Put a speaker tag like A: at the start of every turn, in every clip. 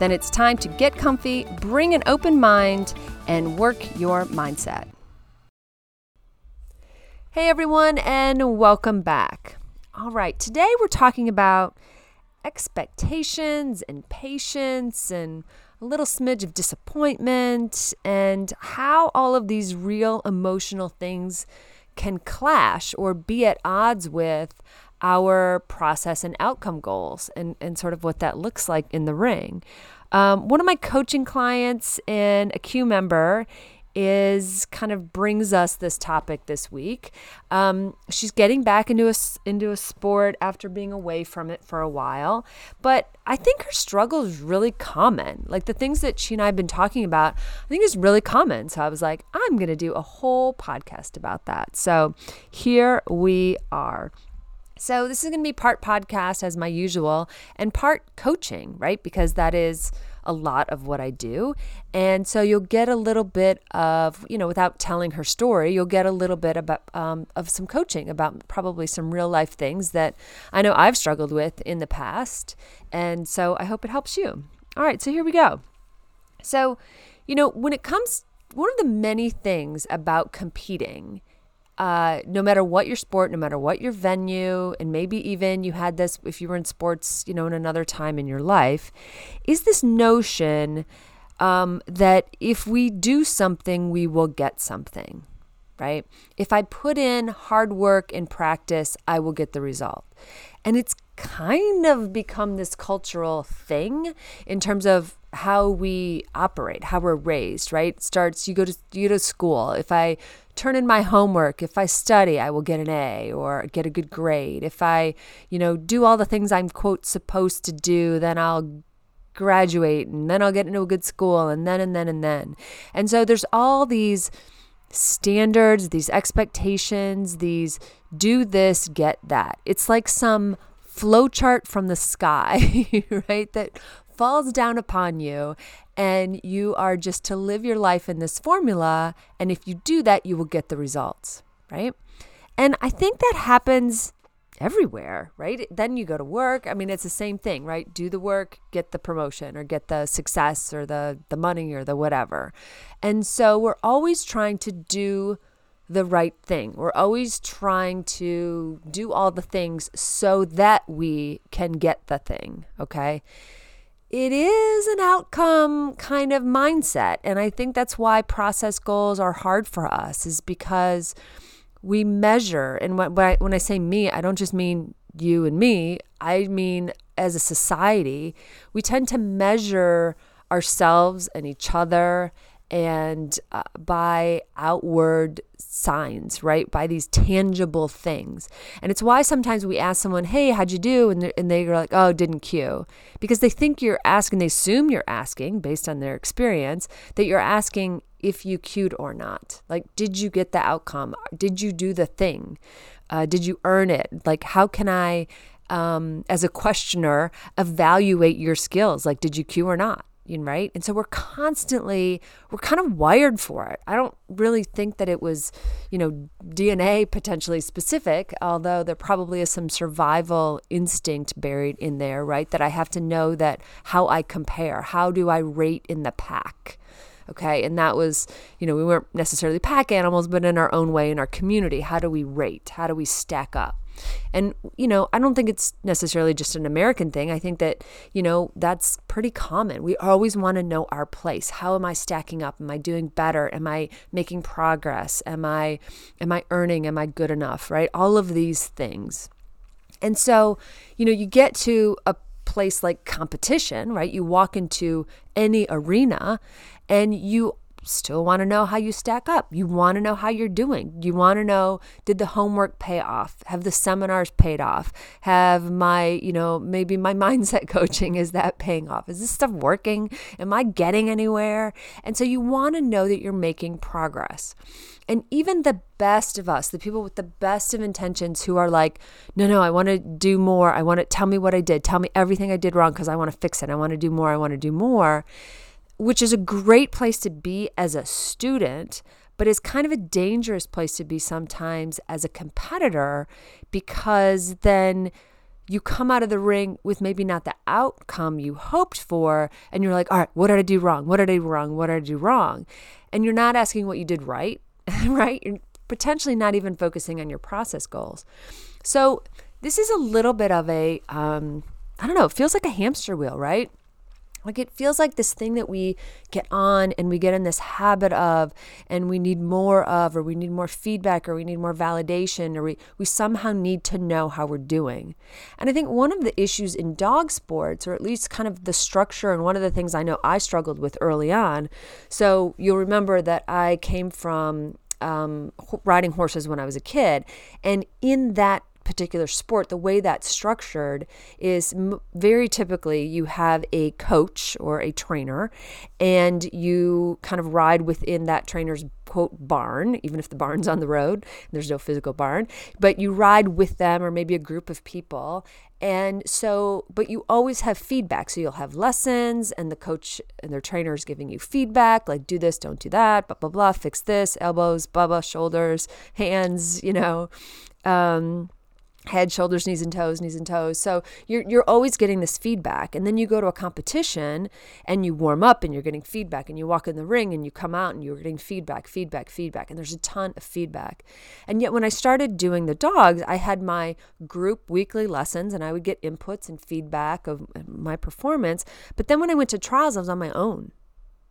A: then it's time to get comfy, bring an open mind, and work your mindset. Hey everyone, and welcome back. All right, today we're talking about expectations and patience and a little smidge of disappointment and how all of these real emotional things can clash or be at odds with our process and outcome goals and, and sort of what that looks like in the ring. Um, one of my coaching clients and a Q member is kind of brings us this topic this week. Um, she's getting back into a into a sport after being away from it for a while, but I think her struggle is really common. Like the things that she and I have been talking about, I think is really common. So I was like, I'm going to do a whole podcast about that. So here we are. So this is going to be part podcast as my usual and part coaching, right? Because that is a lot of what I do. And so you'll get a little bit of, you know, without telling her story, you'll get a little bit about um, of some coaching about probably some real life things that I know I've struggled with in the past. And so I hope it helps you. All right, so here we go. So, you know, when it comes, one of the many things about competing uh, no matter what your sport, no matter what your venue, and maybe even you had this if you were in sports, you know, in another time in your life, is this notion um, that if we do something, we will get something, right? If I put in hard work and practice, I will get the result. And it's kind of become this cultural thing in terms of how we operate, how we're raised, right? Starts you go to you go to school. If I turn in my homework, if I study, I will get an A or get a good grade. If I, you know, do all the things I'm quote supposed to do, then I'll graduate and then I'll get into a good school and then and then and then. And so there's all these standards, these expectations, these do this, get that. It's like some flowchart from the sky, right? That falls down upon you and you are just to live your life in this formula and if you do that you will get the results right? And i think that happens everywhere right? Then you go to work. I mean it's the same thing right? Do the work get the promotion or get the success or the the money or the whatever. And so we're always trying to do the right thing. We're always trying to do all the things so that we can get the thing, okay? It is an outcome kind of mindset. And I think that's why process goals are hard for us, is because we measure. And when, I, say me, I don't just mean you and me, I mean as a society, we tend to measure ourselves and each other and uh, by outward signs, right? By these tangible things. And it's why sometimes we ask someone, hey, how'd you do? And and they're like, oh, didn't Q. Because they think you're asking, they assume you're asking, based on their experience, that you're asking if you Q'd or not. Like, did you get the outcome? Did you do the thing? Uh, did you earn it? Like, how can I, um, as a questioner, evaluate your skills? Like, did you Q or not? Right? And so we're constantly, we're kind of wired for it. I don't really think that it was, you know, DNA potentially specific, although there probably is some survival instinct buried in there, right? That I have to know that how I compare, how do I rate in the pack? Okay. And that was, you know, we weren't necessarily pack animals, but in our own way in our community, how do we rate? How do we stack up? And, you know, I don't think it's necessarily just an American thing. I think that, you know, that's pretty common. We always want to know our place. How am I stacking up? Am I doing better? Am I making progress? Am I am I earning? Am I good enough? Right? All of these things. And so, you know, you get to a place like competition, right? You walk into any arena and you still want to know how you stack up. You want to know how you're doing. You want to know did the homework pay off? Have the seminars paid off? Have my, you know, maybe my mindset coaching is that paying off? Is this stuff working? Am I getting anywhere? And so you want to know that you're making progress. And even the best of us, the people with the best of intentions who are like, no, no, I want to do more. I want to tell me what I did. Tell me everything I did wrong because I want to fix it. I want to do more. I want to do more which is a great place to be as a student, but is kind of a dangerous place to be sometimes as a competitor because then you come out of the ring with maybe not the outcome you hoped for, and you're like, all right, what did I do wrong? What did I do wrong? What did I do wrong? And you're not asking what you did right, right? You're potentially not even focusing on your process goals. So, this is a little bit of a, um, I don't know, it feels like a hamster wheel, right? Like it feels like this thing that we get on and we get in this habit of, and we need more of, or we need more feedback, or we need more validation, or we, we somehow need to know how we're doing. And I think one of the issues in dog sports, or at least kind of the structure, and one of the things I know I struggled with early on. So you'll remember that I came from um, riding horses when I was a kid. And in that particular sport, the way that's structured is m- very typically you have a coach or a trainer, and you kind of ride within that trainer's quote barn, even if the barn's on the road, there's no physical barn, but you ride with them or maybe a group of people. And so, but you always have feedback. So you'll have lessons, and the coach and their trainer is giving you feedback like, do this, don't do that, blah, blah, blah, fix this, elbows, blah, blah, shoulders, hands, you know. Um, head, shoulders, knees and toes, knees and toes. So you're you're always getting this feedback. And then you go to a competition and you warm up and you're getting feedback and you walk in the ring and you come out and you're getting feedback, feedback, feedback. And there's a ton of feedback. And yet when I started doing the dogs, I had my group weekly lessons and I would get inputs and feedback of my performance. But then when I went to trials, I was on my own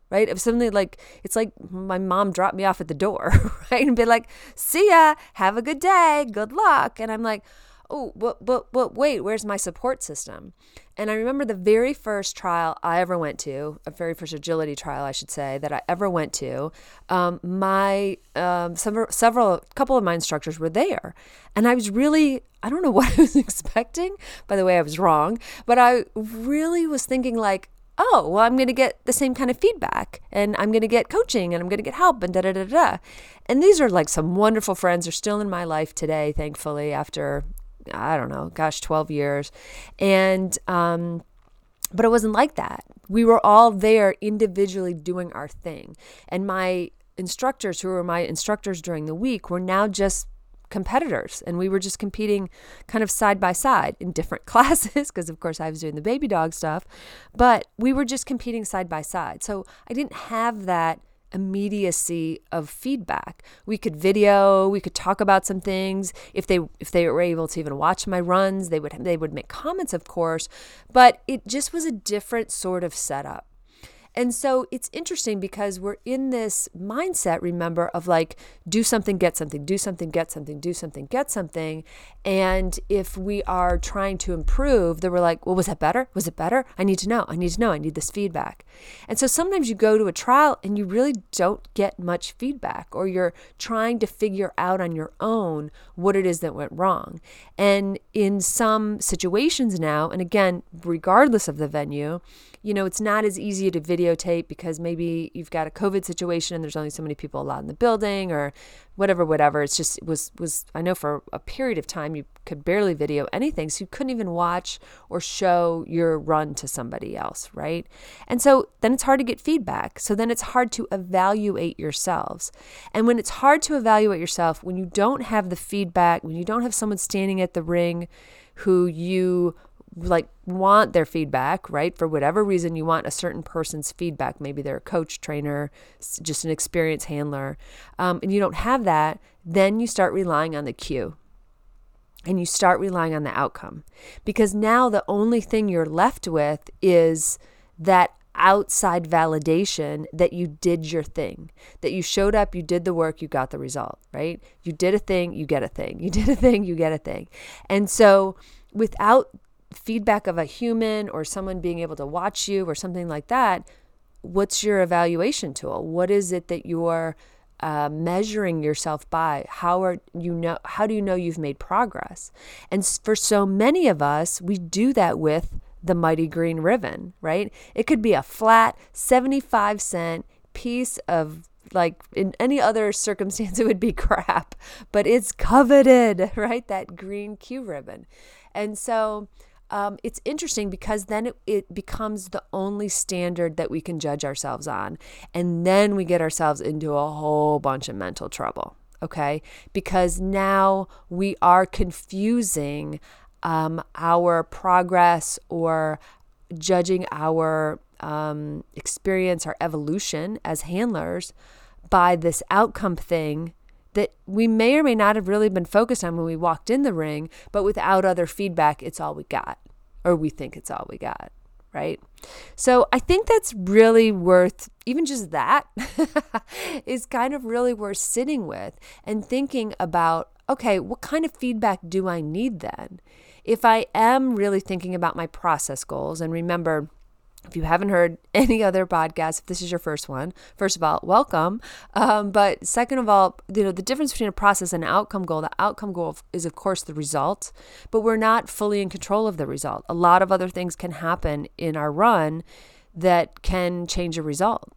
A: right? If something like it's like my mom dropped me off at the door, right? And be like, see ya, have a good day, good luck. And I'm like, oh, but but but wait, where's my support system? And I remember the very first trial I ever went to, a very first agility trial, I should say, that I ever went to. Um, my um, several, several, couple of my instructors were there, and I was really, I don't know what I was expecting. By the way, I was wrong, but I really was thinking like, oh, well, I'm going to get the same kind of feedback and I'm going to get coaching and I'm going to get help and da da da da. And these are like some wonderful friends are still in my life today, thankfully, after, I don't know, gosh, 12 years. And, um, but it wasn't like that. We were all there individually doing our thing. And my instructors, who were my instructors during the week, were now just competitors and we were just competing kind of side by side in different classes because of course I was doing the baby dog stuff but we were just competing side by side. So I didn't have that immediacy of feedback. We could video we could talk about some things. If they if they were able to even watch my runs they would they would make comments of course but it just was a different sort of setup and so it's interesting because we're in this mindset, remember, of like, do something, get something, do something, get something, do something, get something. And if we are trying to improve, then we're like, well, was that better? Was it better? I need to know. I need to know. I need this feedback. And so sometimes you go to a trial and you really don't get much feedback, or you're trying to figure out on your own what it is that went wrong. And in some situations now, and again, regardless of the venue, you know, it's not as easy to videotape because maybe you've got a COVID situation and there's only so many people allowed in the building or whatever, whatever. It's just, it was, was, I know for a period of time you could barely video anything. So you couldn't even watch or show your run to somebody else, right? And so then it's hard to get feedback. So then it's hard to evaluate yourselves. And when it's hard to evaluate yourself, when you don't have the feedback, when you don't have someone standing at the ring who you like want their feedback, right? For whatever reason, you want a certain person's feedback. Maybe they're a coach, trainer, just an experienced handler, um, and you don't have that, then you start relying on the Q and you start relying on the outcome because now the only thing you're left with is that outside validation that you did your thing, that you showed up, you did the work, you got the result, right? You did a thing, you get a thing. You did a thing, you get a thing. And so without feedback of a human or someone being able to watch you or something like that, what's your evaluation tool? What is it that you're uh, measuring yourself by? How are you know? How do you know you've made progress? And for so many of us, we do that with the mighty green ribbon, right? It could be a flat 75 cent piece of like in any other circumstance it would be crap but it's coveted right that green q ribbon and so um, it's interesting because then it, it becomes the only standard that we can judge ourselves on. And then we get ourselves into a whole bunch of mental trouble okay? Because now we are confusing um, our progress or judging our um, experience, our evolution as handlers by this outcome thing that we may or may not have really been focused on when we walked in the ring, but without other feedback, it's all we got, or we think it's all we got, right? So I think that's really worth, even just that is kind of really worth sitting with and thinking about okay, what kind of feedback do I need then? If I am really thinking about my process goals, and remember, if you haven't heard any other podcast, if this is your first one, first of all, welcome. Um, but second of all, you know the difference between a process and an outcome goal. The outcome goal is, of course, the result, but we're not fully in control of the result. A lot of other things can happen in our run that can change a result.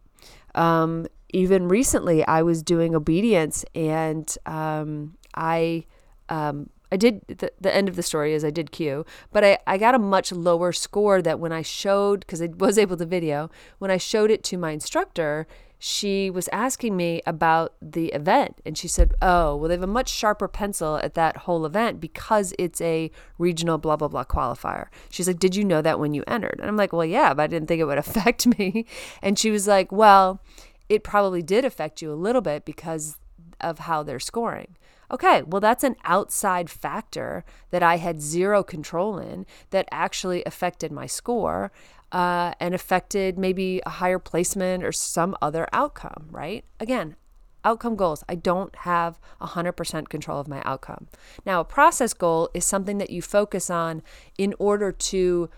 A: Um, even recently, I was doing obedience, and um, I um, I did the, the end of the story is I did Q, but I, I got a much lower score that when I showed, because I was able to video, when I showed it to my instructor, she was asking me about the event. And she said, Oh, well, they have a much sharper pencil at that whole event because it's a regional blah, blah, blah qualifier. She's like, Did you know that when you entered? And I'm like, Well, yeah, but I didn't think it would affect me. And she was like, Well, it probably did affect you a little bit because of how they're scoring. Okay, well, that's an outside factor that I had zero control in that actually affected my score uh, and affected maybe a higher placement or some other outcome, right? Again, outcome goals. I don't have 100% control of my outcome. Now, a process goal is something that you focus on in order to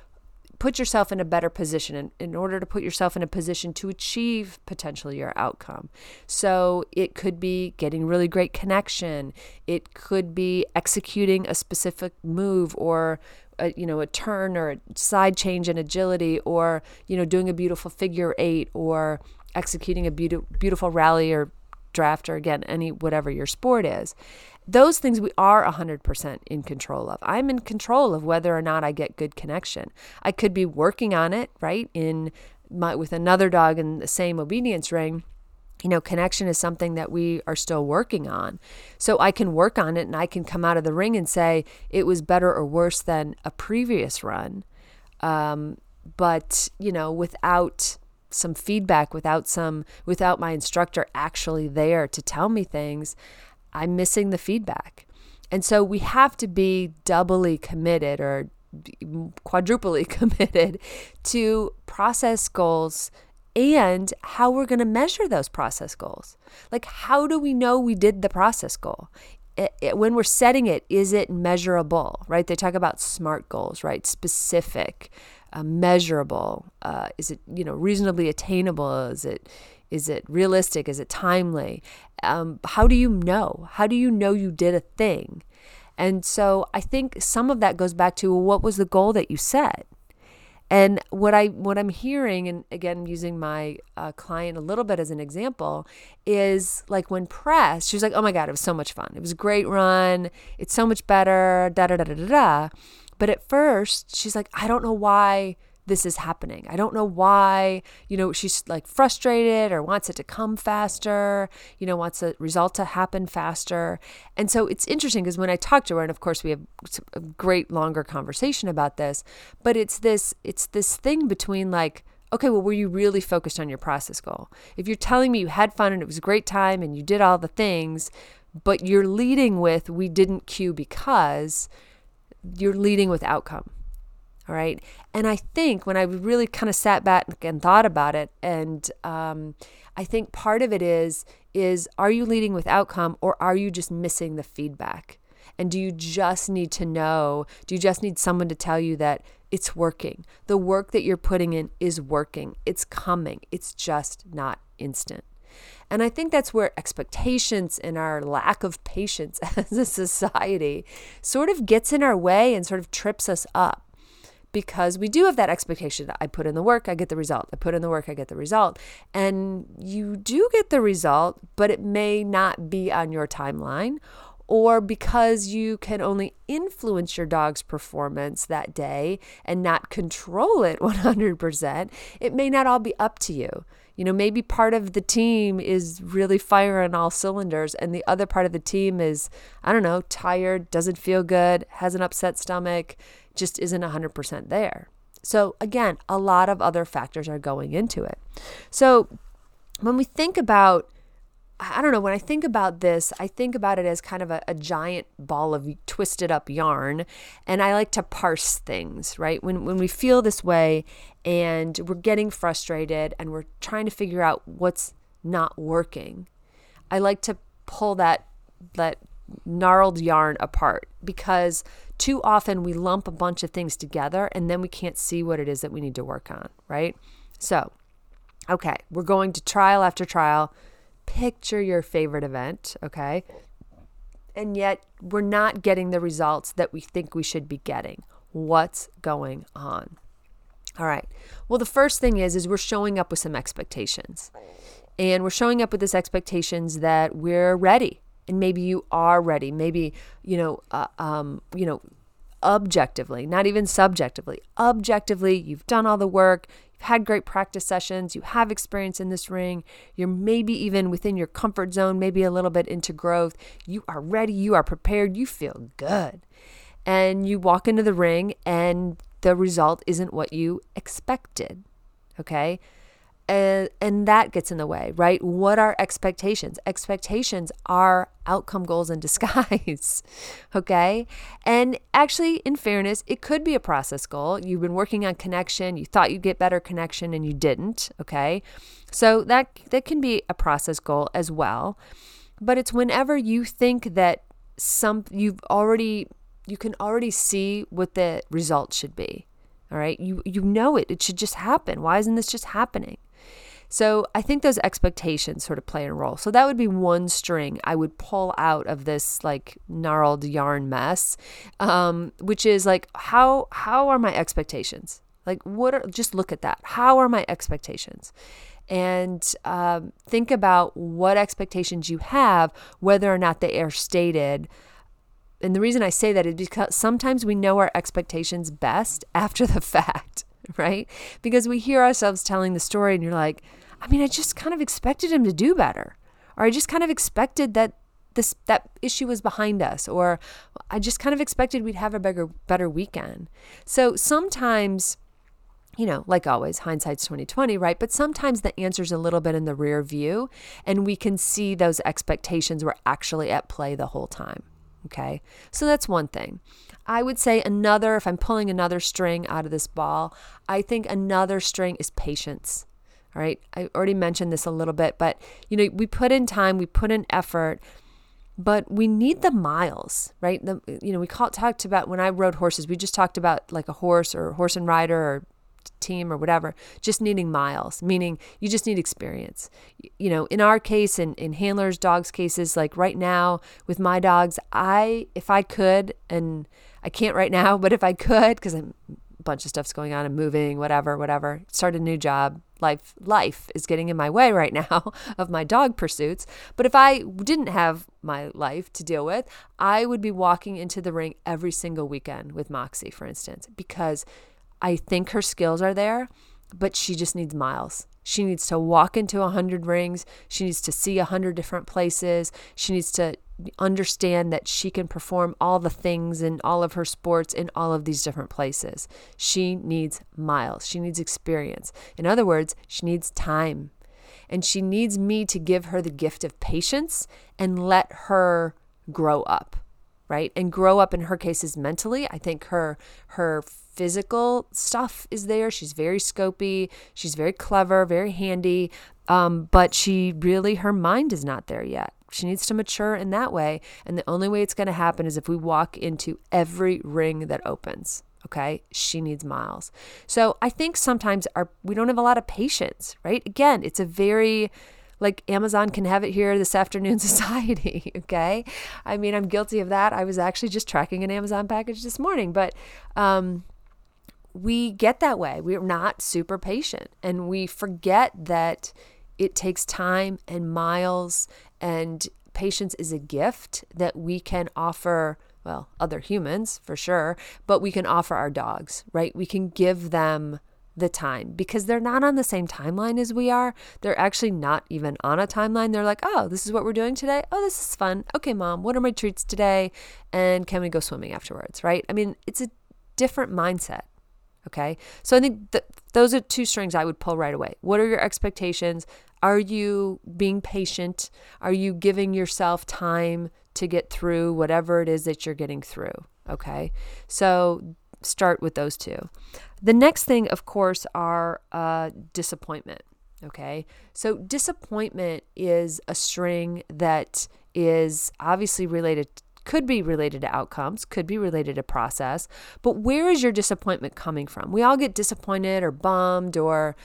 A: put yourself in a better position in, in order to put yourself in a position to achieve potentially your outcome. So it could be getting really great connection. It could be executing a specific move or a, you know a turn or a side change in agility or you know doing a beautiful figure eight or executing a beautiful beautiful rally or draft or again any whatever your sport is those things we are 100% in control of. I'm in control of whether or not I get good connection. I could be working on it, right? In my with another dog in the same obedience ring. You know, connection is something that we are still working on. So I can work on it and I can come out of the ring and say it was better or worse than a previous run. Um, but, you know, without some feedback without some without my instructor actually there to tell me things I'm missing the feedback. And so we have to be doubly committed or quadruply committed to process goals and how we're going to measure those process goals. Like, how do we know we did the process goal? It, it, when we're setting it, is it measurable, right? They talk about SMART goals, right? Specific, uh, measurable. Uh, is it, you know, reasonably attainable? Is it, is it realistic? Is it timely? Um, how do you know? How do you know you did a thing? And so I think some of that goes back to what was the goal that you set? And what I what I'm hearing, and again using my uh, client a little bit as an example, is like when pressed, she's like, "Oh my god, it was so much fun. It was a great run. It's so much better." Da da da da da. But at first, she's like, "I don't know why this is happening. I don't know why, you know, she's like frustrated or wants it to come faster, you know, wants the result to happen faster. And so it's interesting because when I talk to her, and of course we have a great longer conversation about this, but it's this, it's this thing between like, okay, well, were you really focused on your process goal? If you're telling me you had fun and it was a great time and you did all the things, but you're leading with, we didn't Q because you're leading with outcome all right. And I think when I really kind of sat back and thought about it, and um, I think part of it is is are you leading with outcome or are you just missing the feedback? And do you just need to know? Do you just need someone to tell you that it's working? The work that you're putting in is working, it's coming, it's just not instant. And I think that's where expectations and our lack of patience as a society sort of gets in our way and sort of trips us up because we do have that expectation. I put in the work, I get the result. I put in the work, I get the result. And you do get the result, but it may not be on your timeline or because you can only influence your dog's performance that day and not control it 100%, it may not all be up to you. You know, maybe part of the team is really firing all cylinders, and the other part of the team is, I don't know, tired, doesn't feel good, has an upset stomach, just isn't 100% there. So, again, a lot of other factors are going into it. So, when we think about I don't know, when I think about this, I think about it as kind of a, a, giant ball of twisted up yarn. And I like to parse things, right? When, when we feel this way and we're getting frustrated and we're trying to figure out what's not working, I like to pull that, that gnarled yarn apart because too often we lump a bunch of things together and then we can't see what it is that we need to work on, right? So, okay, we're going to trial after trial picture your favorite event, okay? And yet we're not getting the results that we think we should be getting. What's going on? All right. Well, the first thing is is we're showing up with some expectations. And we're showing up with this expectations that we're ready. And maybe you are ready. Maybe, you know, uh, um, you know, objectively, not even subjectively. Objectively, you've done all the work, you've had great practice sessions, you have experience in this ring, you're maybe even within your comfort zone, maybe a little bit into growth. You are ready, you are prepared, you feel good. And you walk into the ring and the result isn't what you expected. Okay? And, and that gets in the way, right? What are expectations? Expectations are outcome goals in disguise, okay? And actually, in fairness, it could be a process goal. You've been working on connection, you thought you'd get better connection and you didn't, okay? So that that can be a process goal as well. But it's whenever you think that some you've already you can already see what the result should be. All right? You you know it. It should just happen. Why isn't this just happening? So I think those expectations sort of play a role. So that would be one string I would pull out of this like gnarled yarn mess, um, which is like how how are my expectations? Like what are just look at that. How are my expectations? And um, think about what expectations you have, whether or not they are stated. And the reason I say that is because sometimes we know our expectations best after the fact. right? Because we hear ourselves telling the story and you're like, I mean, I just kind of expected him to do better. Or I just kind of expected that this that issue was behind us or I just kind of expected we'd have a bigger better weekend. So sometimes you know, like always, hindsight's 2020, right? But sometimes the answer's a little bit in the rear view and we can see those expectations were actually at play the whole time. Okay. So that's one thing. I would say another, if I'm pulling another string out of this ball, I think another string is patience. All right. I already mentioned this a little bit, but you know, we put in time, we put in effort, but we need the miles, right? The, you know, we call, talked about when I rode horses, we just talked about like a horse or horse and rider or team or whatever, just needing miles, meaning you just need experience. You know, in our case, in, in handlers, dogs' cases, like right now with my dogs, I, if I could, and I can't right now, but if I could, because a bunch of stuff's going on, I'm moving, whatever, whatever, start a new job. Life, life is getting in my way right now of my dog pursuits. But if I didn't have my life to deal with, I would be walking into the ring every single weekend with Moxie, for instance, because I think her skills are there, but she just needs miles. She needs to walk into a hundred rings. She needs to see a hundred different places. She needs to understand that she can perform all the things in all of her sports in all of these different places. She needs miles. She needs experience. In other words, she needs time. And she needs me to give her the gift of patience and let her grow up, right? And grow up in her case is mentally. I think her her physical stuff is there. She's very scopy. She's very clever, very handy. Um, but she really, her mind is not there yet. She needs to mature in that way. And the only way it's going to happen is if we walk into every ring that opens. Okay. She needs miles. So I think sometimes our, we don't have a lot of patience, right? Again, it's a very, like Amazon can have it here this afternoon society. Okay. I mean, I'm guilty of that. I was actually just tracking an Amazon package this morning, but, um, we get that way. We're not super patient and we forget that it takes time and miles and patience is a gift that we can offer well, other humans for sure, but we can offer our dogs, right? We can give them the time because they're not on the same timeline as we are. They're actually not even on a timeline. They're like, oh, this is what we're doing today. Oh, this is fun. Okay, mom, what are my treats today? And can we go swimming afterwards, right? I mean, it's a different mindset. Okay. So I think th- those are two strings I would pull right away. What are your expectations? Are you being patient? Are you giving yourself time to get through whatever it is that you're getting through? Okay. So start with those two. The next thing, of course, are uh, disappointment. Okay. So disappointment is a string that is obviously related could be related to outcomes, could be related to process, but where is your disappointment coming from? We all get disappointed or bummed or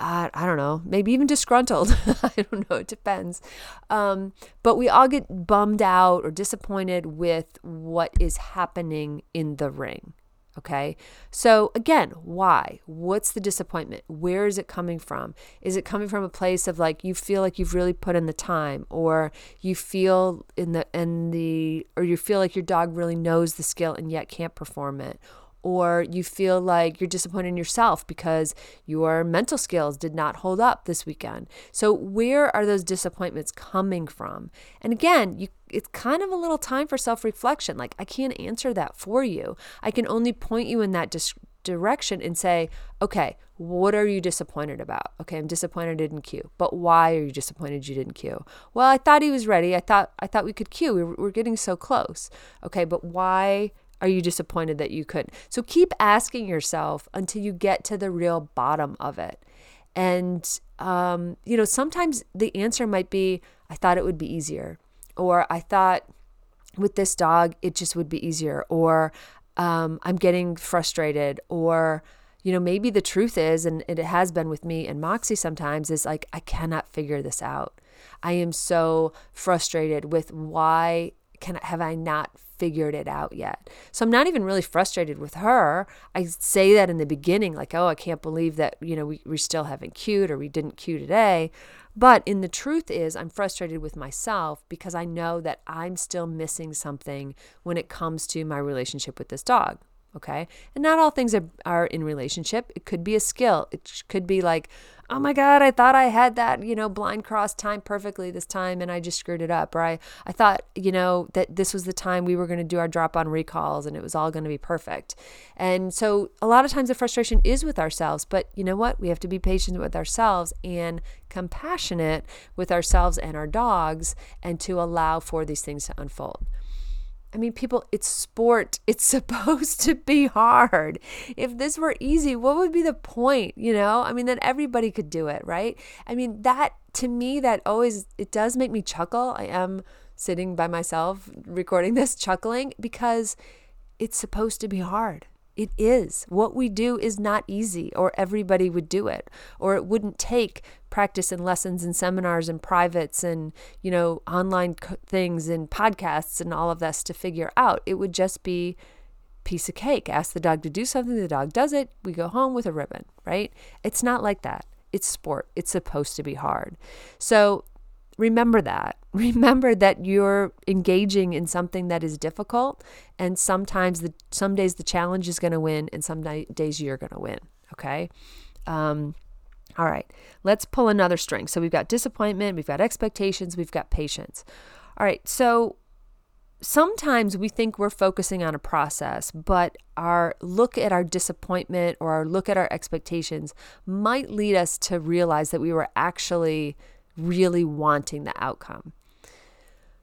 A: uh, I don't know, maybe even disgruntled. I don't know, it depends. Um, but we all get bummed out or disappointed with what is happening in the ring. Okay. So again, why? What's the disappointment? Where is it coming from? Is it coming from a place of like you feel like you've really put in the time or you feel in the in the or you feel like your dog really knows the skill and yet can't perform it? or you feel like you're disappointed in yourself because your mental skills did not hold up this weekend. So where are those disappointments coming from? And again, you it's kind of a little time for self-reflection. Like I can't answer that for you. I can only point you in that dis- direction and say, "Okay, what are you disappointed about?" Okay, I'm disappointed I didn't Q. But why are you disappointed you didn't Q? Well, I thought he was ready. I thought I thought we could Q. We were, we're getting so close. Okay, but why are you disappointed that you couldn't? So keep asking yourself until you get to the real bottom of it. And, um, you know, sometimes the answer might be, I thought it would be easier. Or I thought with this dog, it just would be easier. Or um, I'm getting frustrated. Or, you know, maybe the truth is, and it has been with me and Moxie sometimes, is like, I cannot figure this out. I am so frustrated with why can have I not figured it out yet. So I'm not even really frustrated with her. I say that in the beginning, like, oh, I can't believe that, you know, we, we still haven't Q'd or we didn't Q today. But in the truth is, I'm frustrated with myself because I know that I'm still missing something when it comes to my relationship with this dog. Okay. And not all things are, are in relationship. It could be a skill. It could be like, oh my God, I thought I had that, you know, blind cross time perfectly this time and I just screwed it up. Or I, I thought, you know, that this was the time we were going to do our drop on recalls and it was all going to be perfect. And so a lot of times the frustration is with ourselves, but you know what? We have to be patient with ourselves and compassionate with ourselves and our dogs and to allow for these things to unfold. I mean, people, it's sport. It's supposed to be hard. If this were easy, what would be the point? You know, I mean, then everybody could do it, right? I mean, that to me, that always, it does make me chuckle. I am sitting by myself recording this, chuckling because it's supposed to be hard. It is. What we do is not easy, or everybody would do it, or it wouldn't take practice and lessons and seminars and privates and, you know, online things and podcasts and all of this to figure out. It would just be piece of cake. Ask the dog to do something, the dog does it, we go home with a ribbon, right? It's not like that. It's sport. It's supposed to be hard. So remember that. Remember that you're engaging in something that is difficult, and sometimes the some days the challenge is going to win, and some days you're going to win. Okay. Um, all right, let's pull another string. So we've got disappointment, we've got expectations, we've got patience. All right, so sometimes we think we're focusing on a process, but our look at our disappointment or our look at our expectations might lead us to realize that we were actually really wanting the outcome.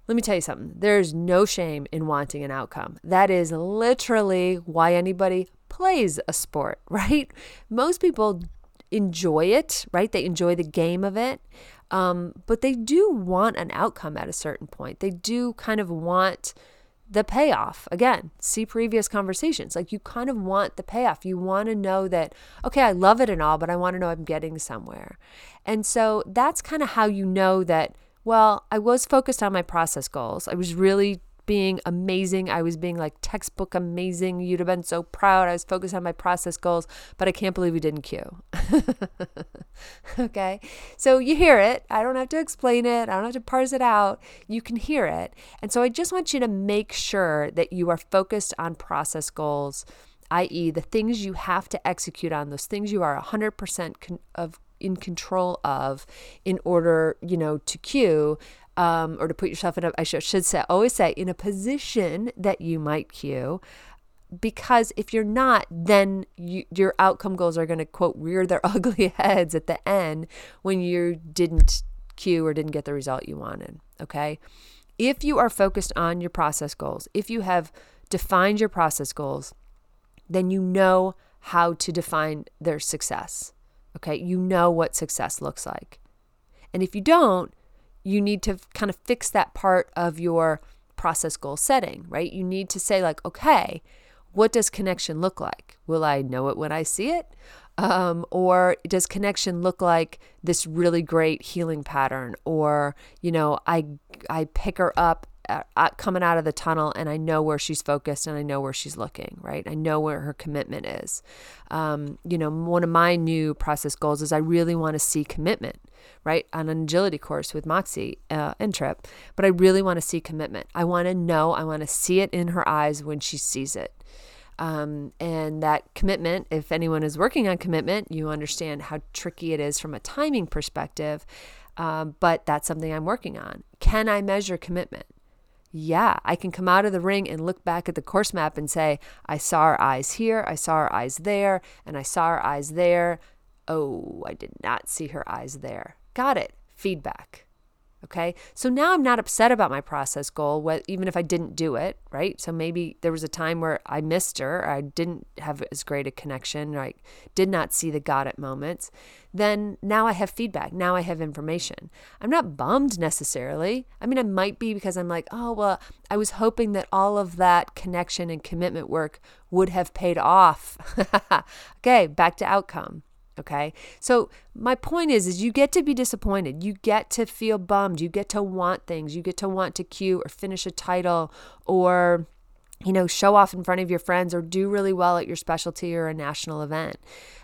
A: Let me tell you something. There's no shame in wanting an outcome. That is literally why anybody plays a sport, right? Most people enjoy it, right? They enjoy the game of it. Um, but they do want an outcome at a certain point. They do kind of want the payoff. Again, see previous conversations. Like you kind of want the payoff. You want to know that, okay, I love it and all, but I want to know I'm getting somewhere. And so that's kind of how you know that, well, I was focused on my process goals. I was really being amazing. I was being like textbook amazing. You'd have been so proud. I was focused on my process goals, but I can't believe we didn't Q. okay. So you hear it. I don't have to explain it. I don't have to parse it out. You can hear it. And so I just want you to make sure that you are focused on process goals, i.e., the things you have to execute on, those things you are 100% con- of in control of in order, you know, to Q um, or to put yourself in a, I should, say, always say, in a position that you might Q. Because if you're not, then you, your outcome goals are going to, quote, rear their ugly heads at the end when you didn't Q or didn't get the result you wanted. Okay. If you are focused on your process goals, if you have defined your process goals, then you know how to define their success. Okay. You know what success looks like. And if you don't, you need to kind of fix that part of your process goal setting, right? You need to say, like, okay, what does connection look like? Will I know it when I see it? Um, or does connection look like this really great heeling pattern? Or, you know, I, I pick her up uh, coming out of the tunnel and I know where she's focused and I know where she's looking, right? I know where her commitment is. Um, you know, one of my new process goals is I really want to see commitment, right? On an agility course with Moxie uh, and Trip, but I really want to see commitment. I want to know, I want to see it in her eyes when she sees it. Um, and that commitment, if anyone is working on commitment, you understand how tricky it is from a timing perspective. Um, but that's something I'm working on. Can I measure commitment? yeah, I can come out of the ring and look back at the course map and say, I saw her eyes here, I saw her eyes there, and I saw her eyes there. Oh, I did not see her eyes there. Got it. Feedback. Okay. So now I'm not upset about my process goal, even if I didn't do it, right? So maybe there was a time where I missed her, or I didn't have as great a connection, or I did not see the got it moments. Then now I have feedback. Now I have information. I'm not bummed necessarily. I mean, I might be because I'm like, oh, well, I was hoping that all of that connection and commitment work would have paid off. okay. Back to outcome. Okay. So my point is, is you get to be disappointed. You get to feel bummed. You get to want things. You get to want to Q or finish a title or, you know, show off in front of your friends or do really well at your specialty or a national event.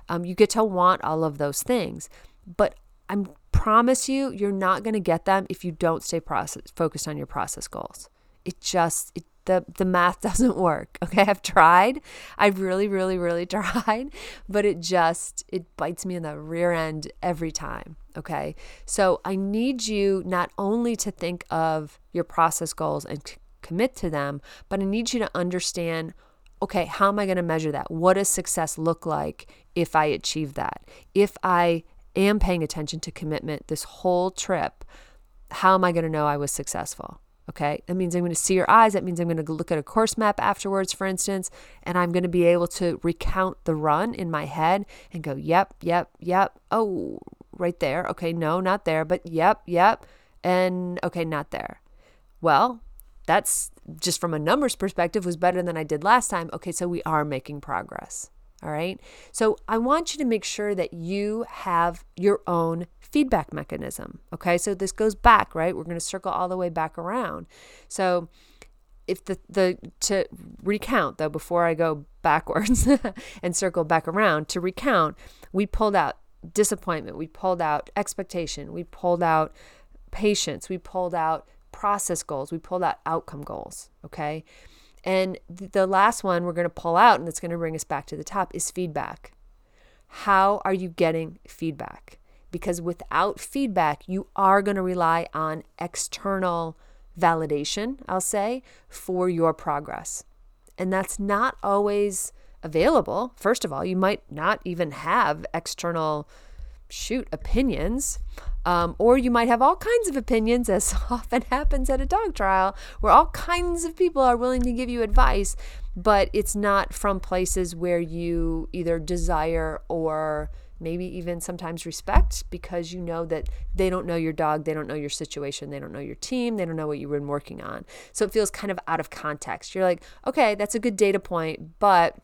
A: Um, you get to want all of those things. But I promise you, you're not going to get them if you don't stay process, focused on your process goals. It just, it the the math doesn't work okay? I've tried. I've really really really tried but it just it bites me in the rear end every time okay? So i need you not only to think of your process goals and c- commit to them but i need you to understand okay how am i going to measure that? What does success look like if i achieve that? If i am paying attention to commitment this whole trip how am i going to know i was successful Okay, that means I'm going to see your eyes. That means I'm going to look at a course map afterwards, for instance, and I'm going to be able to recount the run in my head and go, yep, yep, yep. Oh, right there. Okay, no, not there, but yep, yep. And okay, not there. Well, that's just from a numbers perspective was better than I did last time. Okay, so we are making progress. All right. So I want you to make sure that you have your own feedback mechanism. Okay. So this goes back, right? We're going to circle all the way back around. So if the, the to recount though, before I go backwards and circle back around, to recount, we pulled out disappointment, we pulled out expectation, we pulled out patience, we pulled out process goals, we pulled out outcome goals. Okay. And the last one we're going to pull out, and that's going to bring us back to the top, is feedback. How are you getting feedback? Because without feedback, you are going to rely on external validation, I'll say, for your progress. And that's not always available. First of all, you might not even have external shoot opinions um, or you might have all kinds of opinions as often happens at a dog trial where all kinds of people are willing to give you advice but it's not from places where you either desire or maybe even sometimes respect because you know that they don't know your dog, they don't know your situation, they don't know your team, they don't know what you've been working on. So it feels kind of out of context. You're like, okay, that's a good data point, but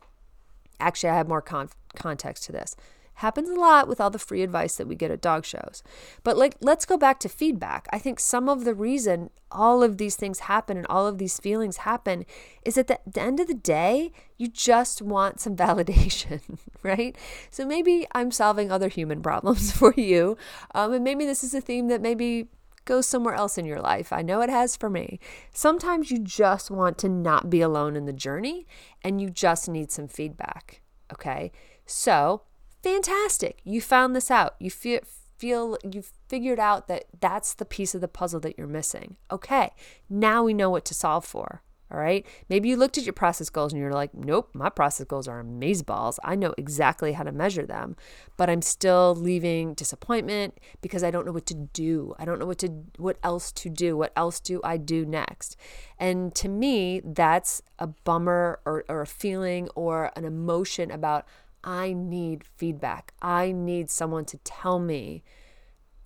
A: actually, I have more con- context to this. Happens a lot with all the free advice that we get at dog shows. But like let's go back to feedback. I think some of the reason all of these things happen and all of these feelings happen is that at the, end of the day, you just want some validation, right? So maybe I'm solving other human problems for you. Um, and maybe this is a theme that maybe goes somewhere else in your life. I know it has for me. Sometimes you just want to not be alone in the journey and you just need some feedback. Okay. So fantastic. You found this out. You feel feel you've figured out that that's the piece of the puzzle that you're missing. Okay. Now we know what to solve for. All right. Maybe you looked at your process goals and you're like, nope, my process goals are amaze balls. I know exactly how to measure them, but I'm still leaving disappointment because I don't know what to do. I don't know what to what else to do. What else do I do next? And to me, that's a bummer or, or a feeling or an emotion about I need feedback. I need someone to tell me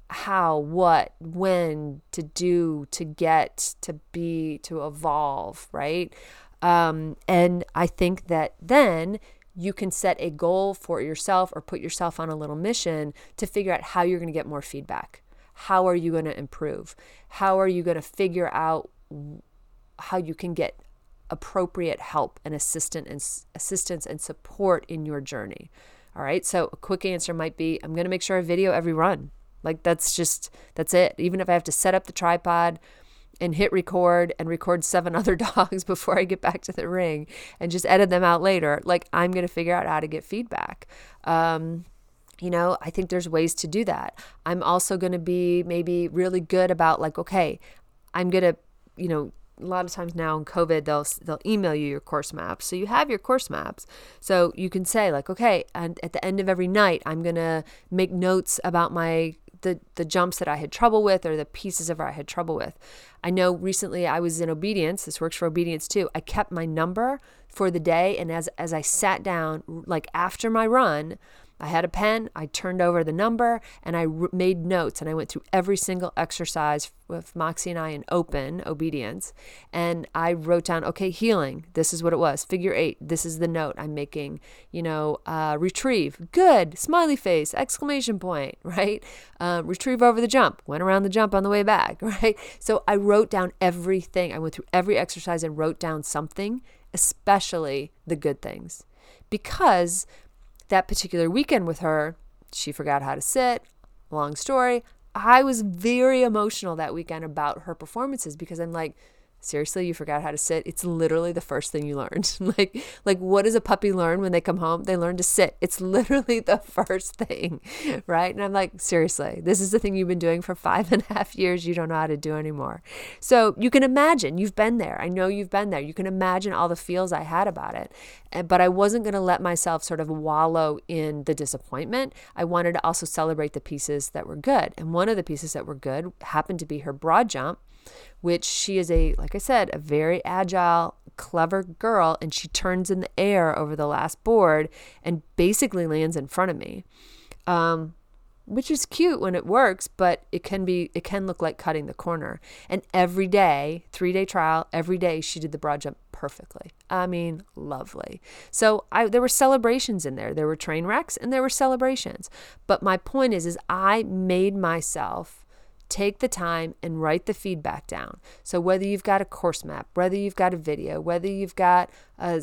A: how, what, when to do, to get, to be, to evolve, right? Um, and I think that then you can set a goal for yourself or put yourself on a little mission to figure out how you're going to get more feedback. How are you going to improve? How are you going to figure out how you can get appropriate help and assistance and assistance and support in your journey. All right. So a quick answer might be I'm going to make sure I video every run. Like that's just that's it. Even if I have to set up the tripod and hit record and record seven other dogs before I get back to the ring and just edit them out later, like I'm going to figure out how to get feedback. Um, you know, I think there's ways to do that. I'm also going to be maybe really good about like, okay, I'm going to, you know, a lot of times now in COVID, they'll they'll email you your course maps, so you have your course maps. So you can say like, okay, and at the end of every night, I'm gonna make notes about my the the jumps that I had trouble with or the pieces of I had trouble with. I know recently I was in obedience. This works for obedience too. I kept my number for the day, and as as I sat down, like after my run, I had a pen, I turned over the number, and I made notes. And I went through every single exercise with Moxie and I in open obedience. And I wrote down, okay, heeling, this is what it was. Figure eight, this is the note I'm making. You know, uh, retrieve, good, smiley face, exclamation point, right? Uh, retrieve over the jump, went around the jump on the way back, right? So I wrote down everything. I went through every exercise and wrote down something, especially the good things. Because that particular weekend with her, she forgot how to sit. Long story. I was very emotional that weekend about her performances because I'm like, seriously you forgot how to sit? It's literally the first thing you learned. Like like what does a puppy learn when they come home? They learn to sit. It's literally the first thing right? And i'm like seriously this is the thing you've been doing for five and a half years. You don't know how to do anymore. So you can imagine you've been there. I know you've been there. You can imagine all the feels i had about it. But i wasn't going to let myself sort of wallow in the disappointment. I wanted to also celebrate the pieces that were good. And one of the pieces that were good happened to be her broad jump which she is a, like I said, a very agile, clever girl, and she turns in the air over the last board and basically lands in front of me. Um, which is cute when it works, but it can be it can look like cutting the corner. And every day, three day trial, every day she did the broad jump perfectly. I mean, lovely. So I there were celebrations in there. There were train wrecks and there were celebrations. But my point is, is I made myself take the time and write the feedback down. So, whether you've got a course map, whether you've got a video, whether you've got a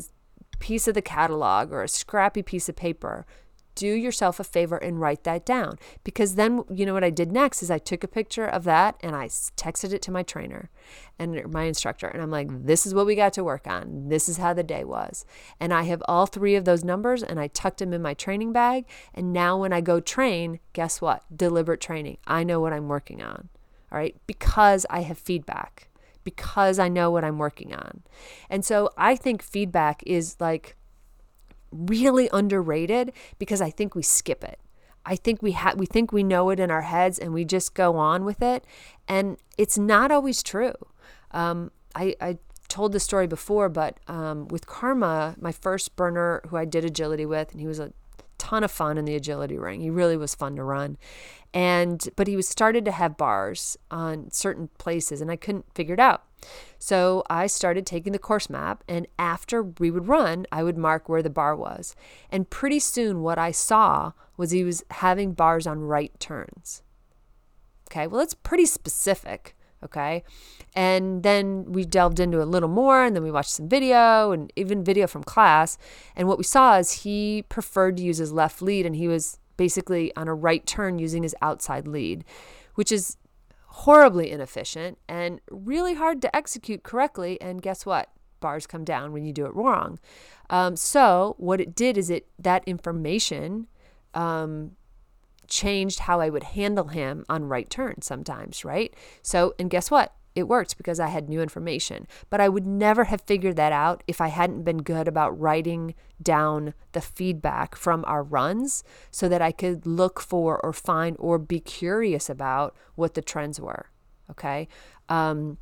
A: piece of the catalog or a scrappy piece of paper, do yourself a favor and write that down. Because then, you know what I did next is I took a picture of that and I texted it to my trainer and my instructor. And I'm like, this is what we got to work on. This is how the day was. And I have all three of those numbers and I tucked them in my training bag. And now when I go train, guess what? Deliberate training. I know what I'm working on. All right. Because I have feedback, because I know what I'm working on. And so I think feedback is like, really underrated because I think we skip it. I think we ha- we think we know it in our heads and we just go on with it, and it's not always true. Um, I, I told the story before, but um, with Karma, my first burner who I did agility with, and he was a ton of fun in the agility ring. He really was fun to run. And but he was started to have bars on certain places and I couldn't figure it out. So I started taking the course map and after we would run, I would mark where the bar was. And pretty soon what I saw was he was having bars on right turns. Okay, well, that's pretty specific. Okay. And then we delved into a little more and then we watched some video and even video from class. And what we saw is he preferred to use his left lead and he was basically on a right turn using his outside lead, which is horribly inefficient and really hard to execute correctly. And guess what? Bars come down when you do it wrong. Um, so what it did is it that information um, changed how I would handle him on right turn sometimes, right? So, and guess what? It worked because I had new information. But I would never have figured that out if I hadn't been good about writing down the feedback from our runs so that I could look for or find or be curious about what the trends were. Okay. Um,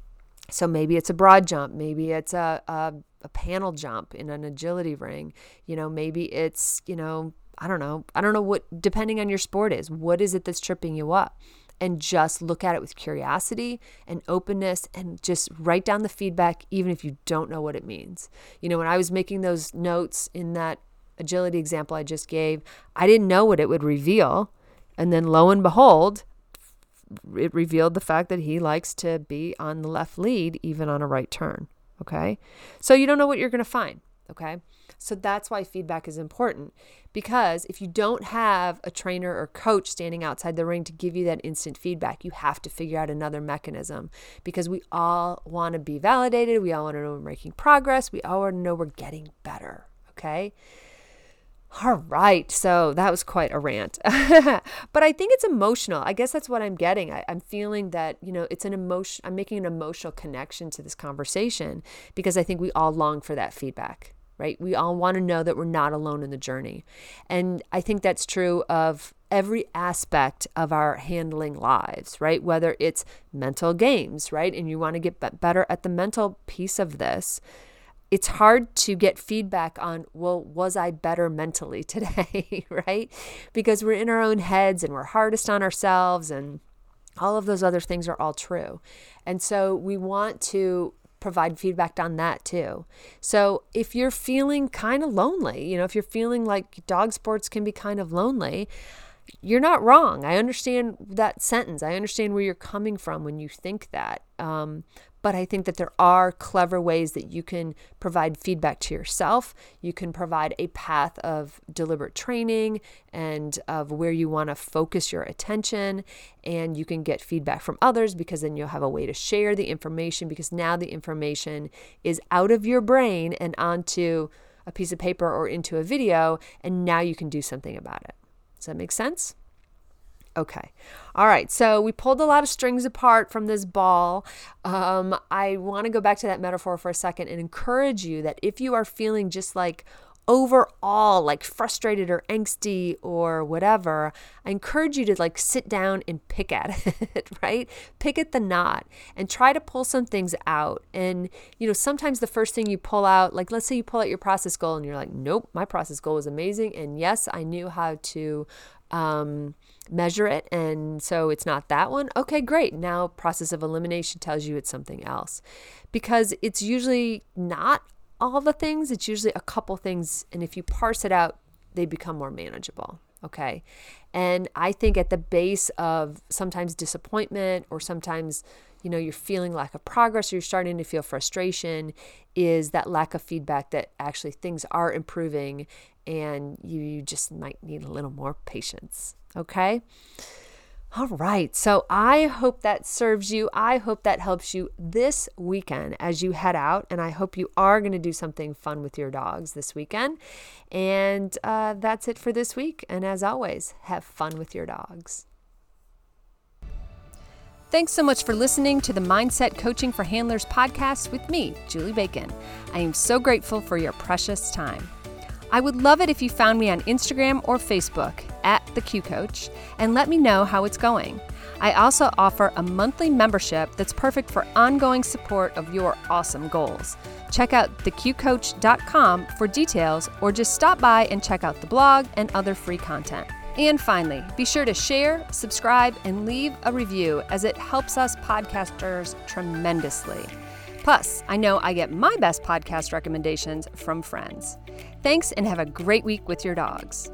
A: so maybe it's a broad jump, maybe it's a, a, a panel jump in an agility ring, you know, maybe it's, you know, I don't know. I don't know what, depending on your sport, is. What is it that's tripping you up? And just look at it with curiosity and openness and just write down the feedback, even if you don't know what it means. You know, when I was making those notes in that agility example I just gave, I didn't know what it would reveal. And then lo and behold, it revealed the fact that he likes to be on the left lead, even on a right turn. Okay. So you don't know what you're going to find. Okay. So that's why feedback is important because if you don't have a trainer or coach standing outside the ring to give you that instant feedback, you have to figure out another mechanism because we all want to be validated. We all want to know we're making progress. We all want to know we're getting better. Okay. All right. So that was quite a rant. but I think it's emotional. I guess that's what I'm getting. I, am feeling that, you know, it's an emotion. I'm making an emotional connection to this conversation because I think we all long for that feedback right? We all want to know that we're not alone in the journey. And I think that's true of every aspect of our handling lives, right? Whether it's mental games, right? And you want to get better at the mental piece of this. It's hard to get feedback on, well, was I better mentally today, right? Because we're in our own heads and we're hardest on ourselves and all of those other things are all true. And so we want to provide feedback on that too. So if you're feeling kind of lonely, you know, if you're feeling like dog sports can be kind of lonely, you're not wrong. I understand that sentence. I understand where you're coming from when you think that. Um, but I think that there are clever ways that you can provide feedback to yourself. You can provide a path of deliberate training and of where you want to focus your attention. And you can get feedback from others because then you'll have a way to share the information because now the information is out of your brain and onto a piece of paper or into a video. And now you can do something about it. Does that make sense? Okay. All right. So we pulled a lot of strings apart from this ball. Um, I want to go back to that metaphor for a second and encourage you that if you are feeling just like overall like frustrated or angsty or whatever, I encourage you to like sit down and pick at it, right? Pick at the knot and try to pull some things out. And, you know, sometimes the first thing you pull out, like let's say you pull out your process goal and you're like, nope, my process goal was amazing. And yes, I knew how to um, measure it and so it's not that one. Okay great. Now process of elimination tells you it's something else. Because it's usually not all the things it's usually a couple things and if you parse it out they become more manageable okay? And i think at the base of sometimes disappointment or sometimes you know you're feeling lack of progress or you're starting to feel frustration is that lack of feedback that actually things are improving and you just might need a little more patience. Okay. All right. So I hope that serves you. I hope that helps you this weekend as you head out. And I hope you are going to do something fun with your dogs this weekend. And uh, that's it for this week. And as always, have fun with your dogs. Thanks so much for listening to the Mindset Coaching for Handlers podcast with me, Julie Bacon. I am so grateful for your precious time. I would love it if you found me on Instagram or Facebook at The Q Coach and let me know how it's going. I also offer a monthly membership that's perfect for ongoing support of your awesome goals. Check out theqcoach.com for details or just stop by and check out the blog and other free content. And finally, be sure to share, subscribe, and leave a review as it helps us podcasters tremendously. Plus, I know I get my best podcast recommendations from friends. Thanks and have a great week with your dogs.